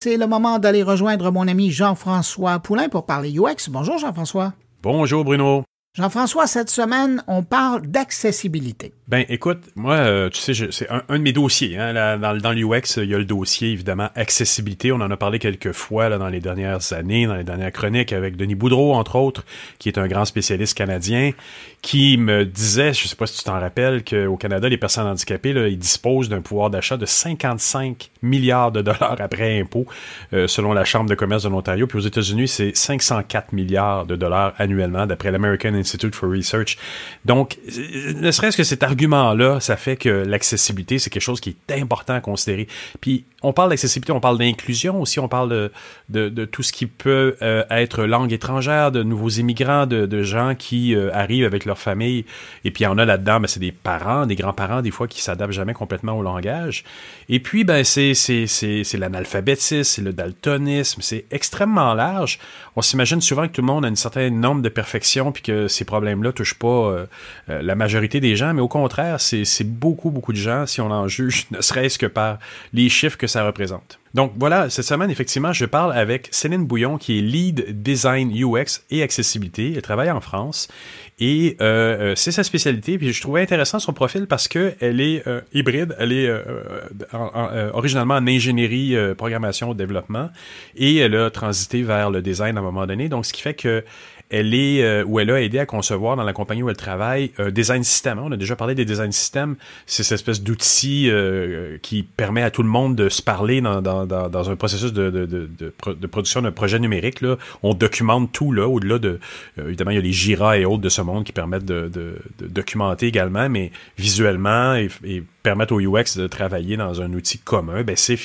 C'est le moment d'aller rejoindre mon ami Jean-François Poulain pour parler UX. Bonjour Jean-François. Bonjour Bruno. Jean-François, cette semaine, on parle d'accessibilité. Ben, écoute, moi, euh, tu sais, c'est un, de mes dossiers. Hein, dans, l'UX, il y a le dossier, évidemment, accessibilité. On en a parlé quelques fois dans les dernières années, dans les dernières chroniques, avec Denis Boudreau, entre autres, qui est un grand spécialiste canadien, qui me disait, je sais pas si tu t'en rappelles, qu'au Canada, les personnes handicapées, ils disposent d'un pouvoir d'achat de 55 milliards de dollars après impôts, euh, selon la Chambre de commerce de l'Ontario. Puis aux États-Unis, c'est 504 milliards de dollars annuellement, d'après l'American Institute for Research. Donc, ne serait-ce que cet argument argument-là, ça fait que l'accessibilité, c'est quelque chose qui est important à considérer. Puis, on parle d'accessibilité, on parle d'inclusion aussi, on parle de, de, tout ce qui peut euh, être langue étrangère, de nouveaux immigrants, de, de gens qui euh, arrivent avec leur famille. Et puis, il y en a là-dedans, ben, c'est des parents, des grands-parents, des fois, qui s'adaptent jamais complètement au langage. Et puis, ben, c'est, l'analphabétisme, c'est le daltonisme, c'est extrêmement large. On s'imagine souvent que tout le monde a une certaine norme de perfection, puis que ces problèmes-là touchent pas euh, la majorité des gens, mais au contraire, c'est beaucoup, beaucoup de gens, si on en juge, ne serait-ce que par les chiffres que ça représente. Donc voilà, cette semaine, effectivement, je parle avec Céline Bouillon, qui est lead design UX et accessibilité. Elle travaille en France et euh, euh, c'est sa spécialité. Puis je trouvais intéressant son profil parce que elle est euh, hybride, elle est originalement en ingénierie, programmation, développement et elle a transité vers le design à un moment donné. Donc ce qui fait que elle est euh, ou elle a aidé à concevoir dans la compagnie où elle travaille un design system. On a déjà parlé des design systems. C'est cette espèce d'outil euh, qui permet à tout le monde de se parler dans, dans, dans, un processus de, de, de, production d'un projet numérique. Là. On documente tout là, au-delà de euh, évidemment il y a les Jira et autres de ce monde qui permettent de, documenter également, mais visuellement et, et permettre au UX de travailler dans un outil commun. Ben c'est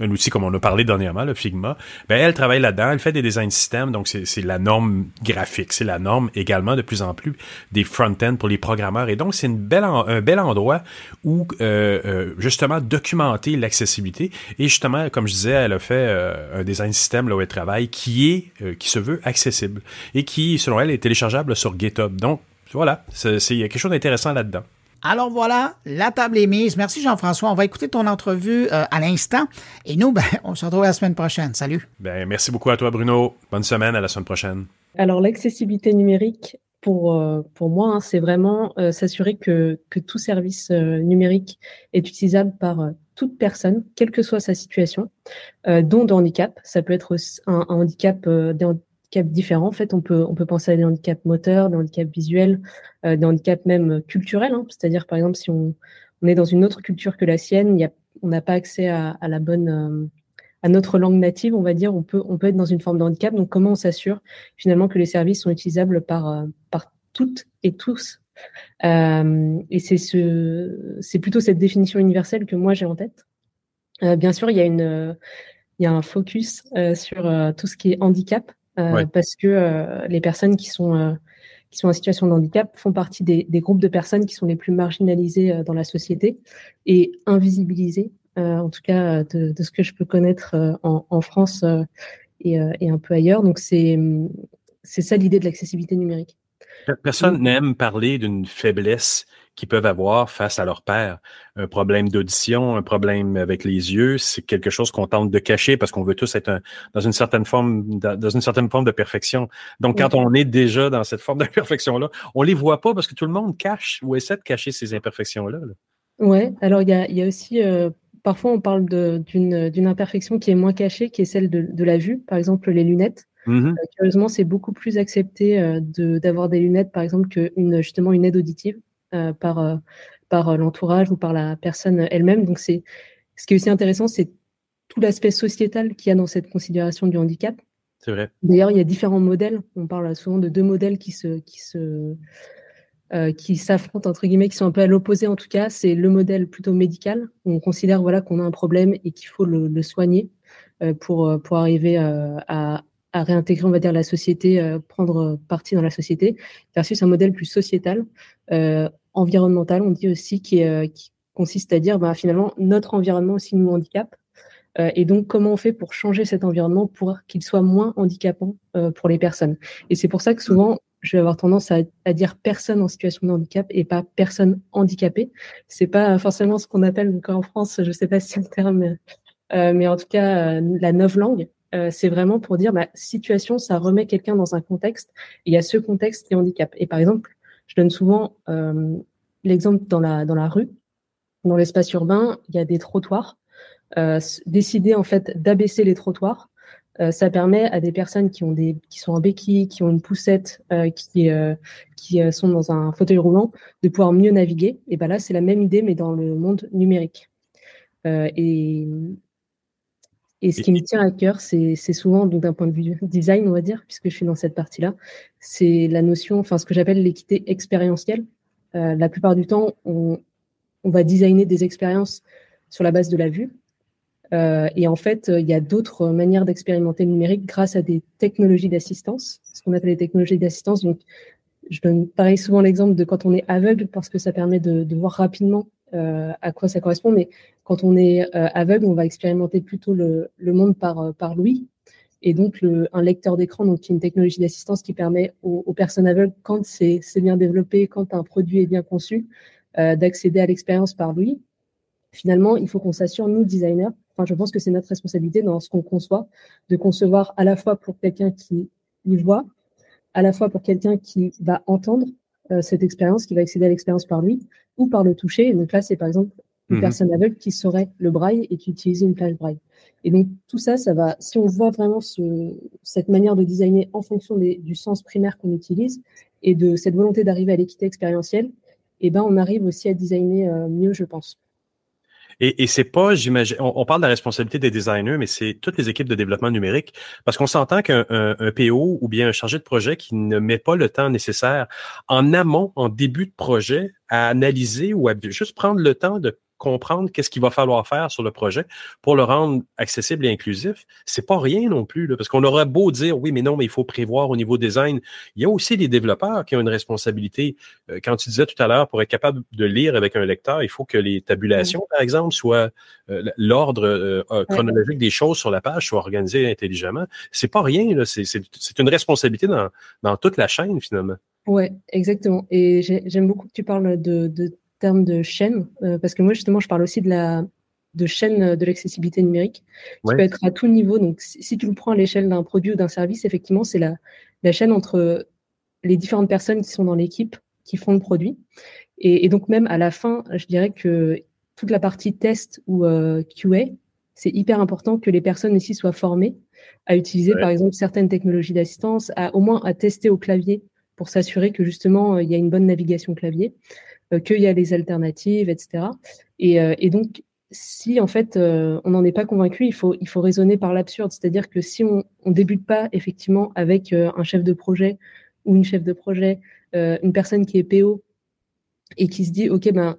un outil comme on a parlé dernièrement, le Figma, ben elle travaille là-dedans, elle fait des design systèmes, donc c'est la norme graphique, c'est la norme également de plus en plus des front-end pour les programmeurs, et donc c'est un bel endroit où euh, euh, justement documenter l'accessibilité, et justement, comme je disais, elle a fait euh, un design système là où elle travaille qui est, qui se veut accessible, et qui, selon elle, est téléchargeable sur GitHub. Donc, voilà, c'est il y a quelque chose d'intéressant là-dedans. Alors voilà, la table est mise. Merci Jean-François. On va écouter ton entrevue euh, à l'instant. Et nous, ben, on se retrouve la semaine prochaine. Salut. Ben, merci beaucoup à toi, Bruno. Bonne semaine, à la semaine prochaine. Alors, l'accessibilité numérique, pour, euh, pour moi, hein, c'est vraiment euh, s'assurer que, que tout service numérique est utilisable par toute personne, quelle que soit sa situation, dont de handicap. Ça peut être un, un handicap, différents. En fait, on peut, on peut penser à des handicaps moteurs, des handicaps visuels, euh, des handicaps même culturels. Hein. C'est-à-dire, par exemple, si on, on, est dans une autre culture que la sienne, on n'a pas accès à, la bonne, euh, à notre langue native, on va dire, on peut, on peut être dans une forme de handicap. Donc, comment on s'assure finalement que les services sont utilisables par, euh, par toutes et tous? Euh, Et c'est ce, plutôt cette définition universelle que moi j'ai en tête. Euh, bien sûr, il y a y a un focus sur tout ce qui est handicap. Euh, parce que euh, les personnes qui sont euh, qui sont en situation de handicap font partie des, des, groupes de personnes qui sont les plus marginalisées dans la société et invisibilisées, en tout cas de, de, ce que je peux connaître en, en, France et, et, un peu ailleurs. Donc c'est c'est ça l'idée de l'accessibilité numérique. Personne n'aime parler d'une faiblesse qu'ils peuvent avoir face à leur père. Un problème d'audition, un problème avec les yeux, c'est quelque chose qu'on tente de cacher parce qu'on veut tous être dans une certaine forme, dans une certaine forme de perfection. Donc, quand on est déjà dans cette forme de perfection-là, on les voit pas parce que tout le monde cache ou essaie de cacher ces imperfections-là. Ouais. Alors, il y a, y a, aussi euh, parfois on parle d'une imperfection qui est moins cachée, qui est celle de, de la vue. Par exemple, les lunettes. Mmh euh, curieusement, c'est beaucoup plus accepté euh, d'avoir des lunettes, par exemple, qu'une justement une aide auditive. Euh, par, euh, par euh, l'entourage ou par la personne elle-même. Donc, c'est ce qui est aussi intéressant, c'est tout l'aspect sociétal qu'il y a dans cette considération du handicap. C'est vrai. D'ailleurs, il y a différents modèles. On parle souvent de deux modèles qui se, qui se, qui s'affrontent entre guillemets, qui sont un peu à l'opposé en tout cas. C'est le modèle plutôt médical où on considère voilà qu'on a un problème et qu'il faut le, le soigner pour pour arriver à, à réintégrer, on va dire, la société, prendre partie dans la société, versus un modèle plus sociétal, euh, environnemental, on dit aussi, qui, euh, qui consiste à dire, bah, finalement, notre environnement aussi nous handicape. et donc, comment on fait pour changer cet environnement pour qu'il soit moins handicapant pour les personnes? Et c'est pour ça que souvent, je vais avoir tendance à, à, dire personne en situation de handicap et pas personne handicapée. C'est pas forcément ce qu'on appelle encore en France, je sais pas si c'est le terme mais en tout cas, la novlangue, c'est vraiment pour dire, bah, situation, ça remet quelqu'un dans un contexte. Et il y a ce contexte qui est handicap. Et par exemple, je donne souvent l'exemple dans la, dans la rue. Dans l'espace urbain, il y a des trottoirs. décider en fait d'abaisser les trottoirs, euh, ça permet à des personnes qui ont des qui sont en béquille, qui ont une poussette, euh, qui euh, qui sont dans un fauteuil roulant, de pouvoir mieux naviguer. Et ben là, c'est la même idée, mais dans le monde numérique. et et ce qui me tient à cœur, c'est souvent, donc d'un point de vue design, on va dire, puisque je suis dans cette partie-là, c'est la notion, enfin ce que j'appelle l'équité expérientielle. la plupart du temps, on, on va designer des expériences sur la base de la vue, euh, et en fait, il y a d'autres manières d'expérimenter le numérique grâce à des technologies d'assistance, ce qu'on appelle les technologies d'assistance. Donc, je donne pareil souvent l'exemple de quand on est aveugle parce que ça permet de, de voir rapidement euh, à quoi ça correspond. Mais quand on est euh, aveugle, on va expérimenter plutôt le, monde par, euh, par l'ouïe. Et donc, un lecteur d'écran, donc une technologie d'assistance qui permet aux, personnes aveugles, quand c'est bien développé, quand un produit est bien conçu, euh, d'accéder à l'expérience par l'ouïe. Finalement, il faut qu'on s'assure, nous, designers, je pense que c'est notre responsabilité dans ce qu'on conçoit, de concevoir à la fois pour quelqu'un qui y voit, à la fois pour quelqu'un qui va entendre euh, cette expérience, qui va accéder à l'expérience par lui, ou par le toucher. Et donc là, c'est par exemple une mhm. personne aveugle qui saurait le braille et qui utilise une plage braille. Et donc tout ça, ça va, si on voit vraiment ce, cette manière de designer en fonction des, du sens primaire qu'on utilise et de cette volonté d'arriver à l'équité expérientielle, eh ben on arrive aussi à designer euh, mieux, je pense. Et, et c'est pas, j'imagine, on, parle de la responsabilité des designers, mais c'est toutes les équipes de développement numérique, parce qu'on s'entend qu'un un, PO ou bien un chargé de projet qui ne met pas le temps nécessaire en amont, en début de projet, à analyser ou à juste prendre le temps de comprendre qu'est-ce qu'il va falloir faire sur le projet pour le rendre accessible et inclusif, c'est pas rien non plus. Là, parce qu'on aurait beau dire oui, mais non, mais il faut prévoir au niveau design. Il y a aussi des développeurs qui ont une responsabilité. Euh, quand tu disais tout à l'heure, pour être capable de lire avec un lecteur, il faut que les tabulations, par exemple, soient euh, l'ordre euh, chronologique des choses sur la page soit organisé intelligemment. C'est pas rien. C'est une responsabilité dans, dans toute la chaîne finalement. Ouais, exactement. Et j'aime beaucoup que tu parles de, de termes de chaîne, euh, parce que moi justement je parle aussi de la de chaîne de l'accessibilité numérique, qui peut être à tout niveau. Donc si, tu le prends à l'échelle d'un produit ou d'un service, effectivement c'est la, la chaîne entre les différentes personnes qui sont dans l'équipe qui font le produit. Et, et, donc même à la fin, je dirais que toute la partie test ou euh, QA, c'est hyper important que les personnes ici soient formées à utiliser par exemple certaines technologies d'assistance, à au moins à tester au clavier pour s'assurer que justement il y a une bonne navigation clavier. Euh, qu'il y a les alternatives, etc. Et, euh, et donc, si en fait euh, on n'en est pas convaincu, il faut, il faut raisonner par l'absurde. C'est-à-dire que si on ne débute pas effectivement avec un chef de projet ou une chef de projet, une personne qui est PO et qui se dit, OK, ben,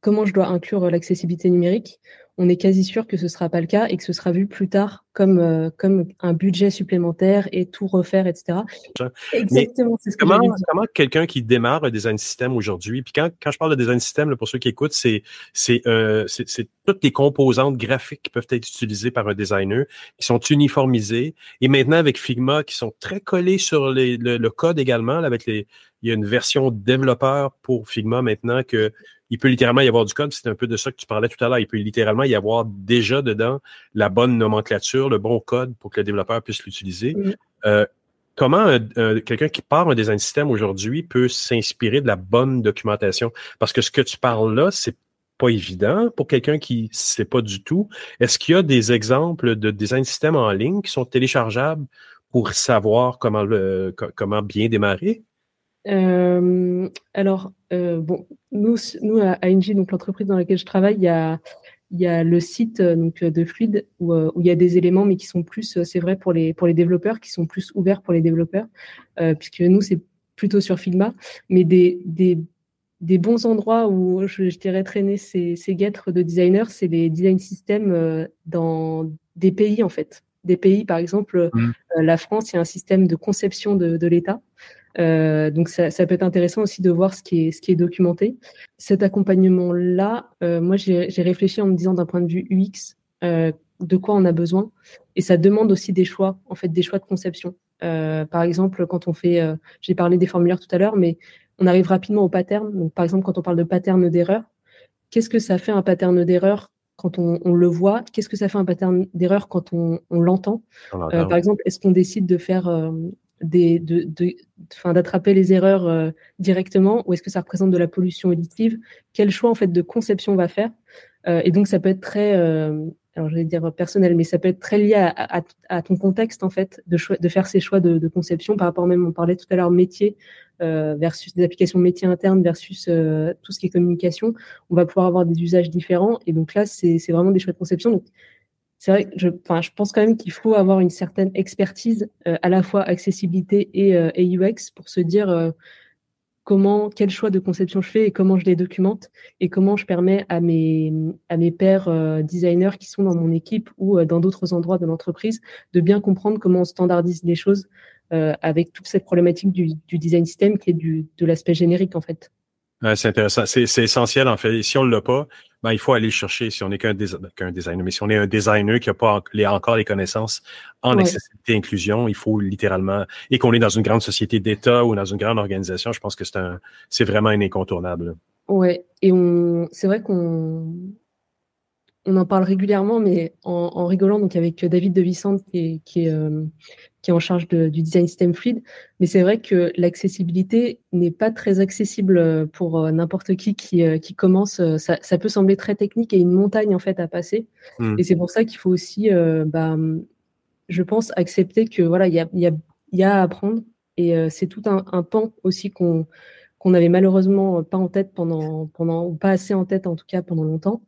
comment je dois inclure l'accessibilité numérique on est quasi sûr que ce sera pas le cas et que ce sera vu plus tard comme euh, comme un budget supplémentaire et tout refaire, etc. Exactement, c'est ce que comment, comment quelqu'un qui démarre un design system aujourd'hui, puis quand, quand je parle de design system, pour ceux qui écoutent, c'est c'est euh, c'est toutes les composantes graphiques qui peuvent être utilisées par un designer, qui sont uniformisées, et maintenant avec Figma, qui sont très collés sur les, le, code également, avec les il y a une version développeur pour Figma maintenant que il peut littéralement y avoir du code. C'est un peu de ça que tu parlais tout à l'heure. Il peut littéralement y avoir déjà dedans la bonne nomenclature, le bon code pour que le développeur puisse l'utiliser. Mm. Euh, comment quelqu'un qui part un design système aujourd'hui peut s'inspirer de la bonne documentation? Parce que ce que tu parles là, c'est pas évident pour quelqu'un qui ne sait pas du tout. Est-ce qu'il y a des exemples de design système en ligne qui sont téléchargeables pour savoir comment, le, comment bien démarrer? Euh, alors, euh, bon, nous, nous à ING, donc l'entreprise dans laquelle je travaille, il y a, il y a le site euh, donc de Fluide où, où, il y a des éléments, mais qui sont plus, c'est vrai pour les pour les développeurs, qui sont plus ouverts pour les développeurs, puisque nous c'est plutôt sur Figma, mais des, des des bons endroits où je, je dirais traîner ces, ces guêtres de designers, c'est les design systems dans des pays en fait. Des pays, par exemple, mmh. la France, il y a un système de conception de, de l'État euh, donc ça, ça, peut être intéressant aussi de voir ce qui est, ce qui est documenté. Cet accompagnement-là, euh, moi j'ai réfléchi en me disant d'un point de vue UX euh, de quoi on a besoin, et ça demande aussi des choix, en fait des choix de conception. Euh, par exemple, quand on fait, euh, j'ai parlé des formulaires tout à l'heure, mais on arrive rapidement au pattern. Donc par exemple, quand on parle de pattern d'erreur, qu'est-ce que ça fait un pattern d'erreur quand on, le voit? Qu'est-ce que ça fait un pattern d'erreur quand on, l'entend? Par exemple, est-ce qu'on décide de faire d'attraper les erreurs directement ou est-ce que ça représente de la pollution auditive? Quel choix en fait de conception on va faire? Et donc ça peut être très alors je vais dire personnel, mais ça peut être très lié à, ton contexte en fait, de, faire ces choix de, conception par rapport même, on parlait tout à l'heure métier euh, versus des applications métiers internes versus euh, tout ce qui est communication, on va pouvoir avoir des usages différents et donc là c'est vraiment des choix de conception. C'est vrai, je, je pense quand même qu'il faut avoir une certaine expertise euh, à la fois accessibilité et, et UX pour se dire comment, quel choix de conception je fais et comment je les documente et comment je permets à mes, à mes pairs euh, designers qui sont dans mon équipe ou euh, dans d'autres endroits de l'entreprise de bien comprendre comment on standardise les choses euh, avec toute cette problématique du, du, design system qui est du, de l'aspect générique en fait. Ouais, c'est intéressant. C'est, essentiel en fait. si on ne l'a pas, ben, il faut aller chercher si on n'est qu'un, designer. Mais si on est un designer qui n'a pas encore les connaissances en accessibilité et inclusion, il faut littéralement, et qu'on est dans une grande société d'État ou dans une grande organisation, je pense que c'est un, c'est vraiment un incontournable. Ouais, et on, c'est vrai qu'on, on en parle régulièrement, mais en, rigolant, donc avec David De Vicente qui est, qui est, euh, qui est en charge du design system fluide. Mais c'est vrai que l'accessibilité n'est pas très accessible euh, pour euh, n'importe qui qui, qui commence. Ça, ça, peut sembler très technique et une montagne en fait à passer. Hmm. Et c'est pour ça qu'il faut aussi, bah, je pense, accepter que voilà, il y a, y, a, y a à apprendre. Et c'est tout un, un, pan aussi qu'on qu'on n'avait malheureusement pas en tête pendant, pendant, ou pas assez en tête en tout cas pendant longtemps.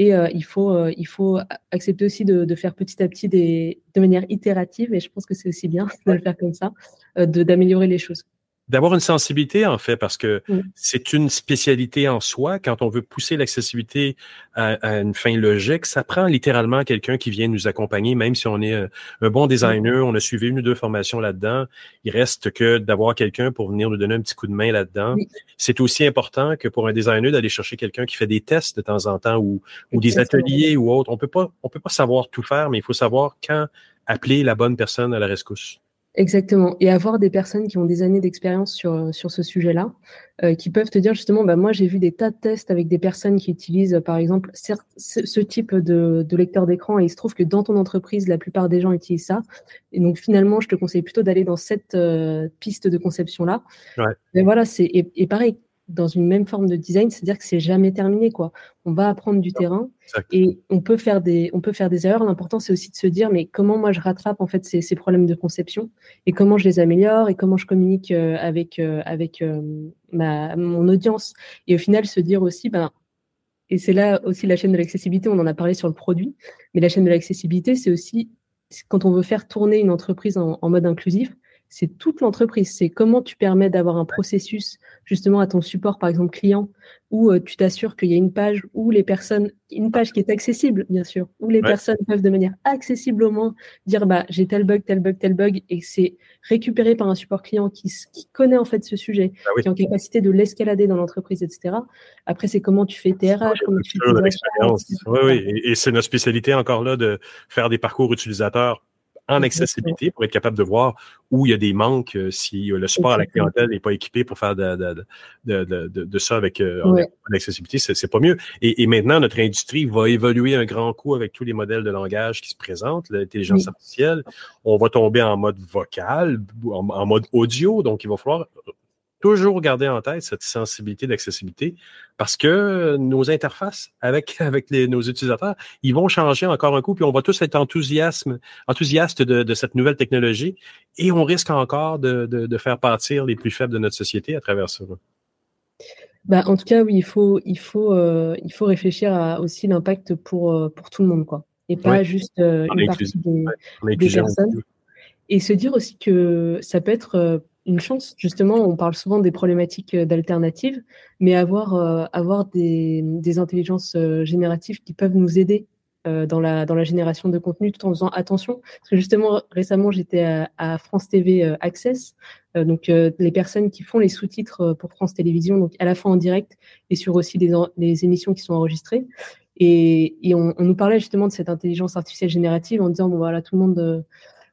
Et euh, il, faut, euh, il faut accepter aussi de, de, faire petit à petit des, de manière itérative, et je pense que c'est aussi bien de le faire comme ça, euh, d'améliorer les choses d'avoir une sensibilité en fait parce que mm. c'est une spécialité en soi. Quand on veut pousser l'accessibilité à, une fin logique ça prend littéralement quelqu'un qui vient nous accompagner même si on est un, bon designer on a suivi une ou deux formations là-dedans. Il reste que d'avoir quelqu'un pour venir nous donner un petit coup de main là-dedans. C'est aussi important que pour un designer d'aller chercher quelqu'un qui fait des tests de temps en temps ou, ou des ateliers ou autre on peut pas on peut pas savoir tout faire mais il faut savoir quand appeler la bonne personne à la rescousse Exactement. Et avoir des personnes qui ont des années d'expérience sur, sur ce sujet-là, euh, qui peuvent te dire justement, bah, moi j'ai vu des tas de tests avec des personnes qui utilisent par exemple ce, type de, de lecteur d'écran et il se trouve que dans ton entreprise, la plupart des gens utilisent ça. Et donc finalement, je te conseille plutôt d'aller dans cette euh, piste de conception-là. Ouais. Mais voilà, c'est et, et pareil, dans une même forme de design, c'est-à-dire que c'est jamais terminé quoi. On va apprendre du terrain et on peut faire des on peut faire des erreurs. L'important c'est aussi de se dire mais comment moi je rattrape en fait ces, ces, problèmes de conception et comment je les améliore et comment je communique euh, avec euh, avec euh, ma mon audience et au final se dire aussi ben et c'est là aussi la chaîne de l'accessibilité. On en a parlé sur le produit, mais la chaîne de l'accessibilité c'est aussi quand on veut faire tourner une entreprise en, en mode inclusif, c'est toute l'entreprise. C'est comment tu permets d'avoir un processus justement à ton support, par exemple client, où euh, tu t'assures qu'il y a une page où les personnes, une page qui est accessible, bien sûr, où les personnes peuvent de manière accessible au moins dire bah j'ai tel bug, tel bug, tel bug, et c'est récupéré par un support client qui, qui connaît en fait ce sujet, ah qui est en capacité de l'escalader dans l'entreprise, etc. Après, c'est comment tu fais tes RH, comment tu fais tes Oui, oui, et, et c'est notre spécialité encore là de faire des parcours utilisateurs en accessibilité pour être capable de voir où il y a des manques euh, si euh, le support à la clientèle n'est pas équipé pour faire de, de, de, de, ça avec euh, l'accessibilité, c'est pas mieux. Et, maintenant, notre industrie va évoluer un grand coup avec tous les modèles de langage qui se présentent, l'intelligence artificielle. On va tomber en mode vocal, en mode audio, donc il va falloir toujours garder en tête cette sensibilité d'accessibilité parce que nos interfaces avec, avec les, nos utilisateurs, ils vont changer encore un coup, puis on va tous être enthousiasme, enthousiastes de, de cette nouvelle technologie et on risque encore de, de, de, faire partir les plus faibles de notre société à travers ça. Bah, en tout cas, oui, il faut, il faut, euh, il faut réfléchir à aussi l'impact pour, euh, pour tout le monde, quoi. Et pas juste euh, une partie des, des personnes. Et se dire aussi que ça peut être une chance. Justement, on parle souvent des problématiques euh, d'alternatives, mais avoir, euh, avoir des, des intelligences euh, génératives qui peuvent nous aider dans, la, dans la génération de contenu tout en faisant attention. Parce que justement, récemment, j'étais à, France TV Access, donc les personnes qui font les sous-titres pour France Télévisions, donc à la fois en direct et sur aussi des, des émissions qui sont enregistrées. Et, et on, on, nous parlait justement de cette intelligence artificielle générative en disant, bon voilà, tout le monde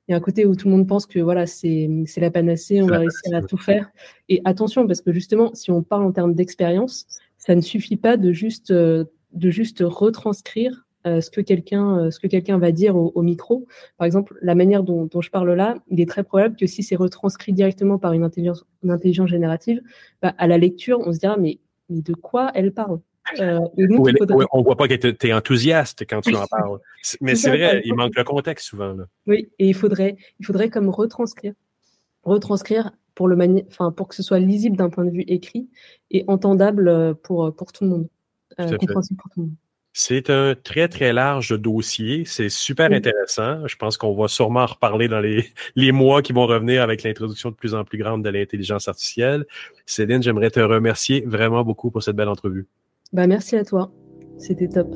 il y a un côté où tout le monde pense que voilà, c'est la panacée, on va réussir à tout faire. Et attention, parce que justement, si on parle en termes d'expérience, ça ne suffit pas de juste, euh, de juste retranscrire euh, ce que quelqu'un euh, ce que quelqu'un va dire au, micro. Par exemple, la manière dont, je parle là, il est très probable que si c'est retranscrit directement par une intelligence, une intelligence générative, bah, à la lecture, on se dira mais, mais de quoi elle parle? Euh, on voit pas que tu es enthousiaste quand tu en parles. Mais c'est vrai, il manque le contexte souvent. Oui, et il faudrait, il faudrait comme retranscrire, retranscrire pour, le enfin, pour que ce soit lisible d'un point de vue écrit et entendable pour, pour tout le monde, compréhensible pour tout le monde. C'est un très, très large dossier. C'est super intéressant. Je pense qu'on va sûrement en reparler dans les, les mois qui vont revenir avec l'introduction de plus en plus grande de l'intelligence artificielle. Céline, j'aimerais te remercier vraiment beaucoup pour cette belle entrevue. Bah, merci à toi. C'était top.